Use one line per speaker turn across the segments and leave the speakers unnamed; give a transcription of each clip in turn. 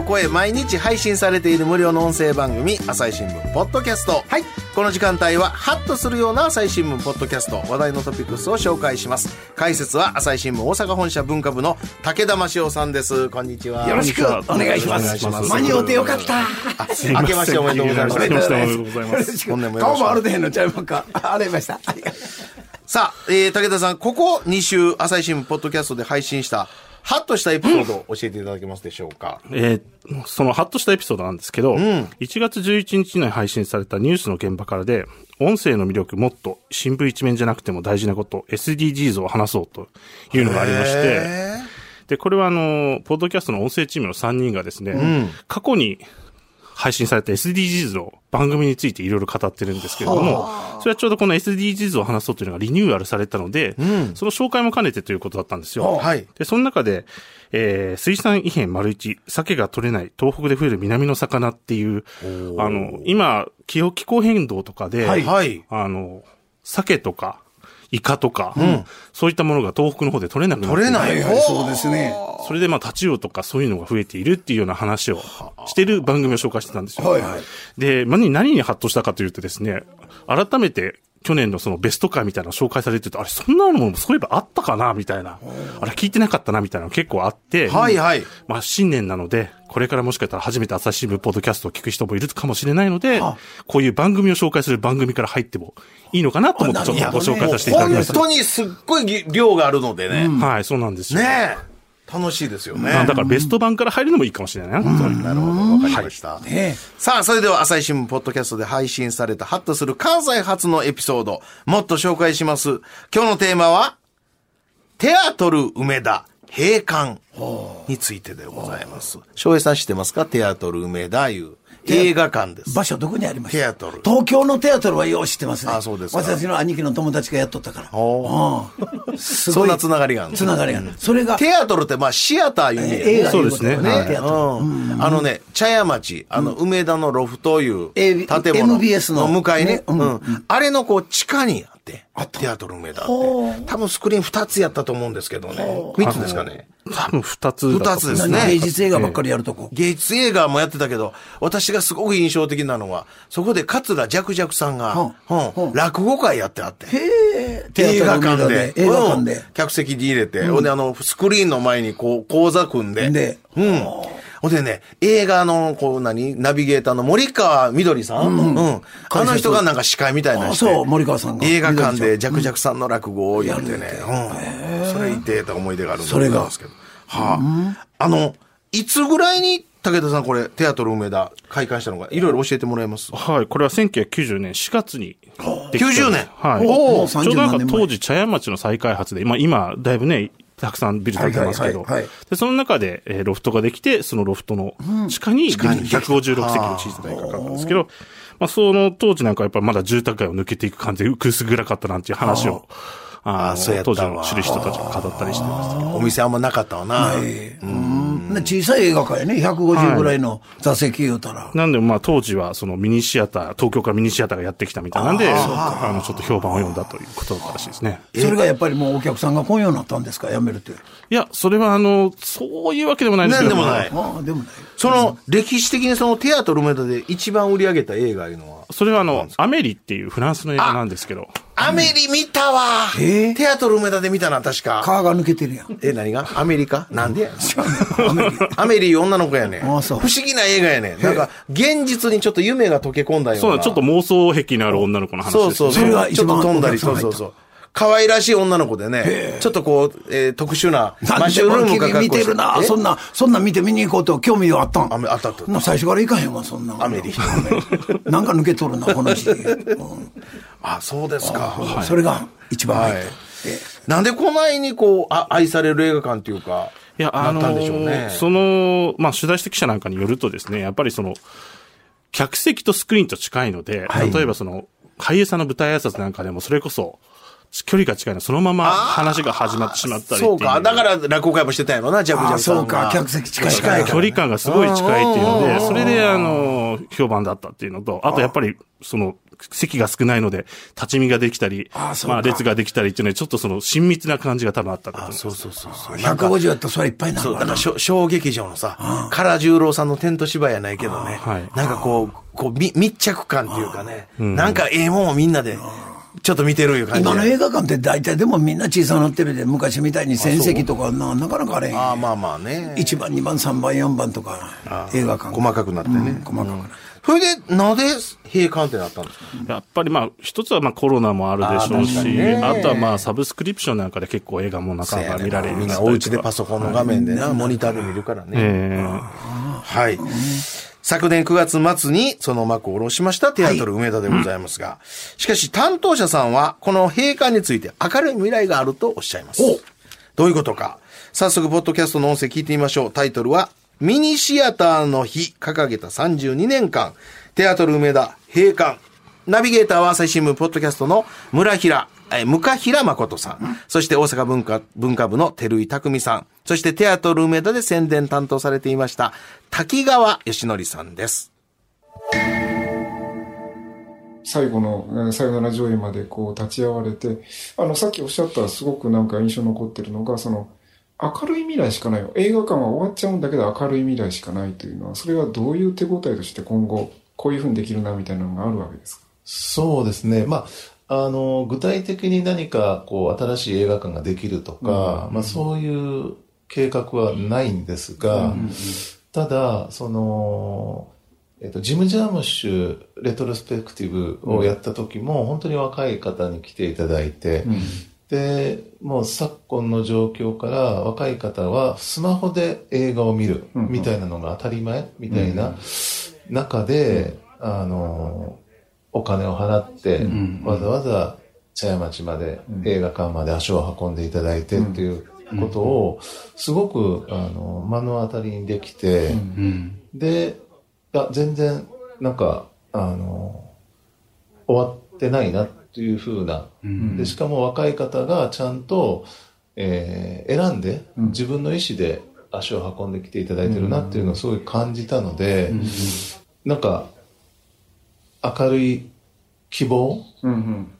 を超え毎日配信されている無料の音声番組朝日新聞ポッドキャスト。はい。この時間帯はハッとするような朝日新聞ポッドキャスト。話題のトピックスを紹介します。解説は朝日新聞大阪本社文化部の武田真夫さんです。こんにちは。
よろしくお願いします。間に合うてよかった。
明けましておめでとうございます。本年もよろしく
顔もあるでへんのちゃいますか。ありました。
さあ、えー、武田さん、ここ2週、朝日新聞ポッドキャストで配信した、ハッとしたエピソードを教えていただけますでしょうか？
えーそのハッとしたエピソードなんですけど、1月11日に配信されたニュースの現場からで、音声の魅力もっと新聞一面じゃなくても大事なこと、SDGs を話そうというのがありまして、で、これはあの、ポッドキャストの音声チームの3人がですね、過去に配信された SDGs の番組についていろいろ語ってるんですけれども、それはちょうどこの SDGs を話そうというのがリニューアルされたので、その紹介も兼ねてということだったんですよ。
はい。
で、その中で、えー、水産異変丸一、鮭が取れない東北で増える南の魚っていう、あの、今、気候気候変動とかで。あの、鮭とか、イカとか、そういったものが東北の方で取れなくなって
取れない
はいはい、そうですね。
それでまあ、タチウオとかそういうのが増えているっていうような話をしてる番組を紹介してたんですよ。
はいはい。
で、何何にハッとしたかというとですね、改めて去年のそのベスト回みたいなのを紹介されてると、あれ、そんなのもそういえばあったかなみたいな。あれ、聞いてなかったなみたいなの結構あって。
はいはい。
まあ、新年なので、これからもしかしたら初めて朝日新聞ポッドキャストを聞く人もいるかもしれないので、こういう番組を紹介する番組から入ってもいいのかなと思ってちょっとご紹介させていただきました。
本当にすっごい量があるのでね。
はい、そうなんですよ。
ねえ。楽しいですよね。
まあだからベスト版から入るのもいいかもしれないな。
なるほど。わかりました。
ね
さあ、それでは朝日新聞ポッドキャストで配信されたハッとする関西初のエピソード、もっと紹介します。今日のテーマは、テアトル梅田閉館についてでございます。翔平さん知ってますか？テアトル梅田いう映画館です。
場所どこにありました
テアトル。
東京のテアトルはよう知ってますね。
あそうですか。
私の兄貴の友達がやっとったから。
お
う。ん。すごい。
そんなつながりがあるの？
つながりがある。それが、
テアトルってまあシアターいう意味で
映画
そうですね。
いうことだよ
はい。
テアトル。
うん。あのね、茶屋町、あの、梅田のロフトいう建物
MBS の
向かいね。あれのこう、地下にあって、テアトル梅田って。多分スクリーン2つやったと思うんですけどね。3つですかね。
多分二つ
二つですね。
芸術映画ばっかりやるとこ。
芸術映画もやってたけど、私がすごく印象的なのは、そこで桂ジャクジャクさんが、うん落語会やってあって。映画館で。
映画館
うん
で。
客席に入れて、ほんであの、スクリーンの前にこう、講座組んで。
で。
うん。ほんでね、映画の、こう何、ナビゲーターの森川みどりさん、うん、あの人がなんか司会みたいなのして。
あそう森川さんが。
映画館でジャクジャクさんの落語をやってね。うん。それ言ってた思い出があるんで
それが
はあ。あの、いつぐらいに、武田さんこれ、テアトル梅田開館したのか、いろいろ教えてもらえます？
はい、これは1990年4月にできた。
90年
はい。
おー。
ちょうどなん
30
か当時茶屋町の再開発で、まあ今、だいぶね、たくさんビル建ってますけど、
はいはいはい。はい。
で、その中で、えーロフトができて、そのロフトの地下に
下に。
156席の小さな映画館なんですけど、まあその当時なんかやっぱまだ住宅街を抜けていく感じで薄暗かったなんていう話を、あ
あそうやったわ
当時の知る人たちが語ったりしてましたけど。
お店あんまなかったわな。
うん小さい映画館やね。150ぐらいの座席言うたら。
なんで、まあ当時はそのミニシアター、東京からミニシアターがやってきたみたいなんで、あの、ちょっと評判を読んだということだったらしいですね。
それがやっぱりもうお客さんが来んようになったんですか？やめるって。
いや、それはあの、そういうわけでもないんですけど。
なんでもない
ああ、でもない。
その、歴史的にそのテアトル梅田で一番売り上げた映画いうのは、
それはあの、アメリっていうフランスの映画なんですけど。
アメリ見たわ、
え？ー
テアトル梅田で見たな、確か。
川が抜けてるやん。
え、何が？アメリカ？なんで？やアメリ女の子やねん。
あそう
不思議な映画やねん。なんか、現実にちょっと夢が溶け込んだような。
そうだ、ちょっと妄想癖のある女の子の話です、ね。
そうそうそう。
それが
ちょっと
一番
飛んだり、そうそうそう。可愛らしい女の子でね、ちょっとこう、えー特殊な、マッシュルーム
見てるな。そん
な。
な、そんなん見て見に行こうと興味はあったん？
あめあったあった
な最初から行かへんわ、そんな。
アメリ
なんか抜けとるな、この時期。うん
あ、そうですか。
それが一番
はい
入っ
なんでこないにこう、あ愛される映画館っていうか、
いや、あの
なったんでしょうね
ーその、まあ、取材した記者なんかによるとですね、やっぱりその、客席とスクリーンと近いので、例えばその、俳優さんの舞台挨拶なんかでも、それこそ、距離が近いの、そのまま話が始まってしまったりってい
そうか。だから落語会もしてたんやろな、ジャブジャ
あ
ブさんが。
そうか客席近いから
近い
距離感がすごい近いっていうの
うん
で、それで、あの、評判だったっていうのと、あとやっぱり、その、席が少ないので、立ち見ができたり、
あ
まあ、列ができたりっていうので、ちょっとその、親密な感じが多分あったんだと思います。
そうそうそうそう。なんか、
150やったらそれいっぱいにな
そう、だから。小小劇場のさ、唐十郎さんのテント芝居やないけどね、
はい
なんかこう、こう、み密着感っていうかね、なんかええもんをみんなで、ちょっと見てるいう感じで。
今の映画館って大体でもみんな小さなってるで、昔みたいに戦績とかな、なかなかあれへん。
ああ、まあまあね。
1番、2番、3番、4番とか、映画館。
細かくなってね。
うん細かくなって。
それで、なぜ閉館ってなったんですか？
やっぱりまあ、一つはまあコロナもあるでしょうし、
あ
あとはまあ、サブスクリプションなんかで結構映画も中が見られるよう
みんなお家でパソコンの画面でな、モニターで見るからね。
え
はい。昨年9月末にその幕を下ろしましたテアトル梅田でございますが、しかし担当者さんはこの閉館について明るい未来があるとおっしゃいます。どういうことか。早速、ポッドキャストの音声聞いてみましょう。タイトルは、ミニシアターの日掲げた32年間、テアトル梅田閉館。ナビゲーターは朝日新聞ポッドキャストの村平、えー、向平誠さん。そして大阪文化、文化部の照井匠さん。そしてテアトル梅田で宣伝担当されていました、滝川義則さんです。
最後のえーさよなら上映までこう立ち会われて、あの、さっきおっしゃったすごくなんか印象残ってるのが、その、明るい未来しかないよ。映画館は終わっちゃうんだけど明るい未来しかないというのは、それはどういう手応えとして今後、こういうふうにできるなみたいなのがあるわけですか？
そうですね。まあ、あの、具体的に何か、こう、新しい映画館ができるとか、まあ、そういう計画はないんですが、ただ、その、えっと、ジム・ジャームッシュレトロスペクティブをやった時も、本当に若い方に来ていただいて、で、もう昨今の状況から若い方はスマホで映画を見るみたいなのが当たり前みたいな中で、あの、お金を払って、わざわざ茶屋町まで、映画館まで足を運んでいただいてっていうことを、すごく、あの、目の当たりにできて、で、いや、全然、なんか、あの、終わってないなっていうふうな、で、しかも若い方がちゃんと、えー選んで、自分の意思で足を運んできていただいてるなっていうのをすごい感じたので、なんか、明るい希望？
うんうん。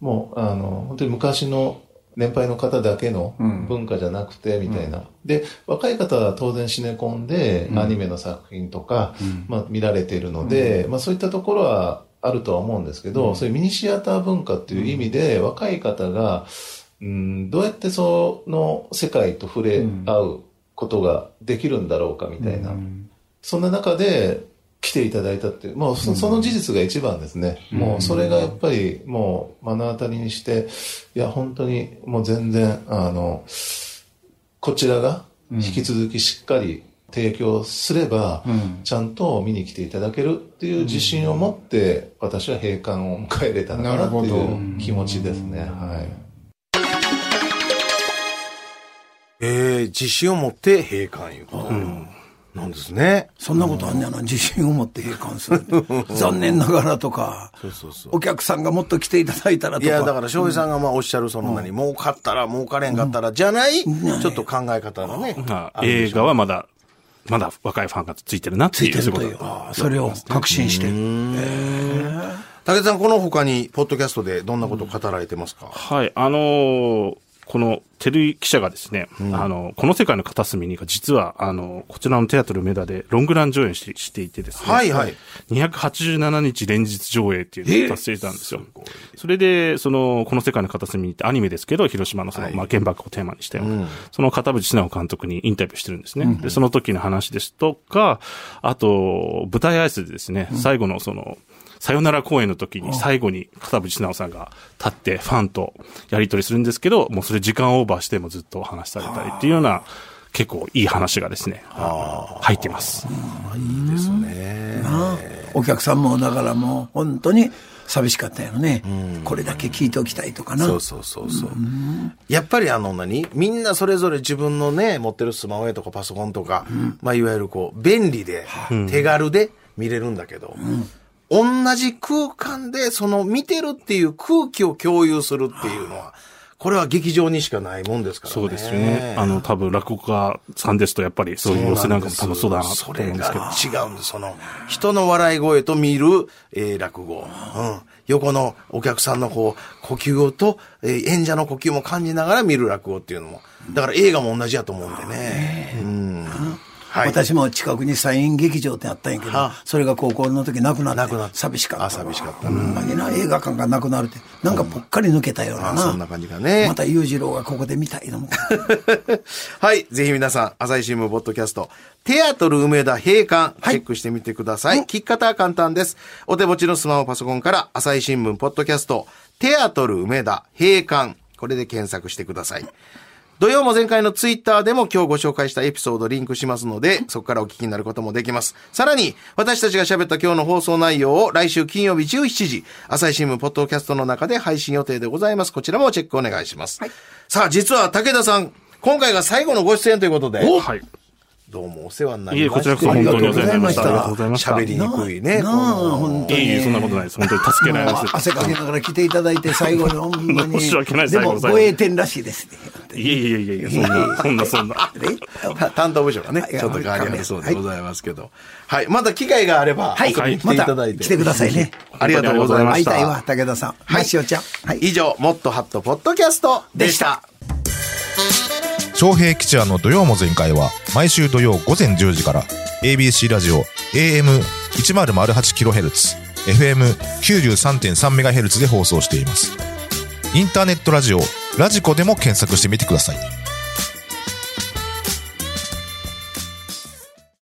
もう、あの、本当に昔の年配の方だけの
うん。
文化じゃなくて、みたいな。で、若い方は当然シネコンで、アニメの作品とか、まあ見られているので、まあそういったところはあるとは思うんですけど、そういうミニシアター文化っていう意味で、若い方が、うん、どうやってその世界と触れ合うことができるんだろうか、みたいな。そんな中で来ていただいたっていう、もうそその事実が一番ですね。もうそれがやっぱりもう目の当たりにして、いや本当にもう全然、あの、こちらが引き続きしっかり提供すれば、ちゃんと見に来ていただけるっていう自信を持って、私は閉館を迎えれたのかなって
なるほ
いう気持ちですね。はい。
えー、自信を持って閉館いうことなんですね。
そんなことあんねやな、自信を持って閉館する。残念ながらとか、
そうそうそう。
お客さんがもっと来ていただいたらとか。
いや、だから、翔平さんがまあおっしゃる、その何、儲かったら、儲かれんかったら、じゃない、ちょっと考え方がね。
まあ、映画はまだ、まだ若いファンがついてるなっていう
ついてるという
そ
れを確信して。
武田さん、この他に、ポッドキャストでどんなことを語られてますか？
はい、あのーこの照井記者がですね、あの、この世界の片隅にが実は、あの、こちらのテアトル梅田でロングラン上演ししていてですね。
はいはい。
287日連日上映っていうのを達成したんですよ。それで、その、この世界の片隅にってアニメですけど、広島のその、まあ、原爆をテーマにしたような、その片渕直監督にインタビューしてるんですね。で、その時の話ですとか、あと、舞台挨拶でですね、最後のその、さよなら公演の時に最後に片渕直さんが立ってファンとやり取りするんですけど、もうそれ時間オーバーしてもずっと話されたりっていうような、結構いい話がですね、入ってます。
ですね。
お客さんもだからもう本当に寂しかったよね。これだけ聞いておきたいとかな。
そうそうそうそう。やっぱりあの何？みんなそれぞれ自分のね、持ってるスマホやとかパソコンとか、まあいわゆるこう、便利で、手軽で見れるんだけど、同じ空間でその見てるっていう空気を共有するっていうのは、これは劇場にしかないもんですからね。
そうですよね。あの、多分落語家さんですと、やっぱりそういう寄せなんかも多分そうだなと
それ
思うんですけど。
が違うんです。その、人の笑い声と見る、えー落語。うん。横のお客さんのこう、呼吸と、えー演者の呼吸も感じながら見る落語っていうのも。だから映画も同じやと思うんでね。うん。はい。
私も近くにサイン劇場ってあったんやけど
はあ、
それが高校の時なくなって、
なくなって
寂しかった。
あ寂しかった
ほんまにな、映画館がなくなるって、なんかぽっかり抜けたような
そんな感じがね
また裕次郎がここで見たいのも。
はい。ぜひ皆さん、朝日新聞ポッドキャスト、テアトル梅田閉館、チェックしてみてください。聞き方は簡単です。お手持ちのスマホパソコンから、朝日新聞ポッドキャスト、テアトル梅田閉館、これで検索してください。土曜も前回のツイッターでも今日ご紹介したエピソードリンクしますので、そこからお聞きになることもできます。さらに、私たちが喋った今日の放送内容を来週金曜日17時、朝日新聞ポッドキャストの中で配信予定でございます。こちらもチェックお願いします。さあ、実は武田さん、今回が最後のご出演ということで、
はい。
どうもお世話になり
いえ、
ました。
こちらこそ本当にお世話になりました。ありがとうございました。い
喋りにくいね。
なあ、本当に。
えいえ、そんなことないです。本当に助けられます。
汗かきながら来ていただいて、最後にほんまに。
申し訳ない
でも、
最後の最後
ご栄転らしいですね。
いえいえいえいえ、そんな、そんな、そんな。
え
担当部署がね、
はい
ちょっと変わりそうでございますけど。はい。また機会があれば、
はい。
来ていただいて。
来てくださいね。
ありがとうございました。
会いたいわ、武田さん。はい、しおちゃん。はい。
以上、もっとハットポッドキャストでした。
昌平吉弥の土曜も全開は毎週土曜午前10時から ABC ラジオ AM1008kHz FM93.3MHz で放送しています。インターネットラジオラジコでも検索してみてください。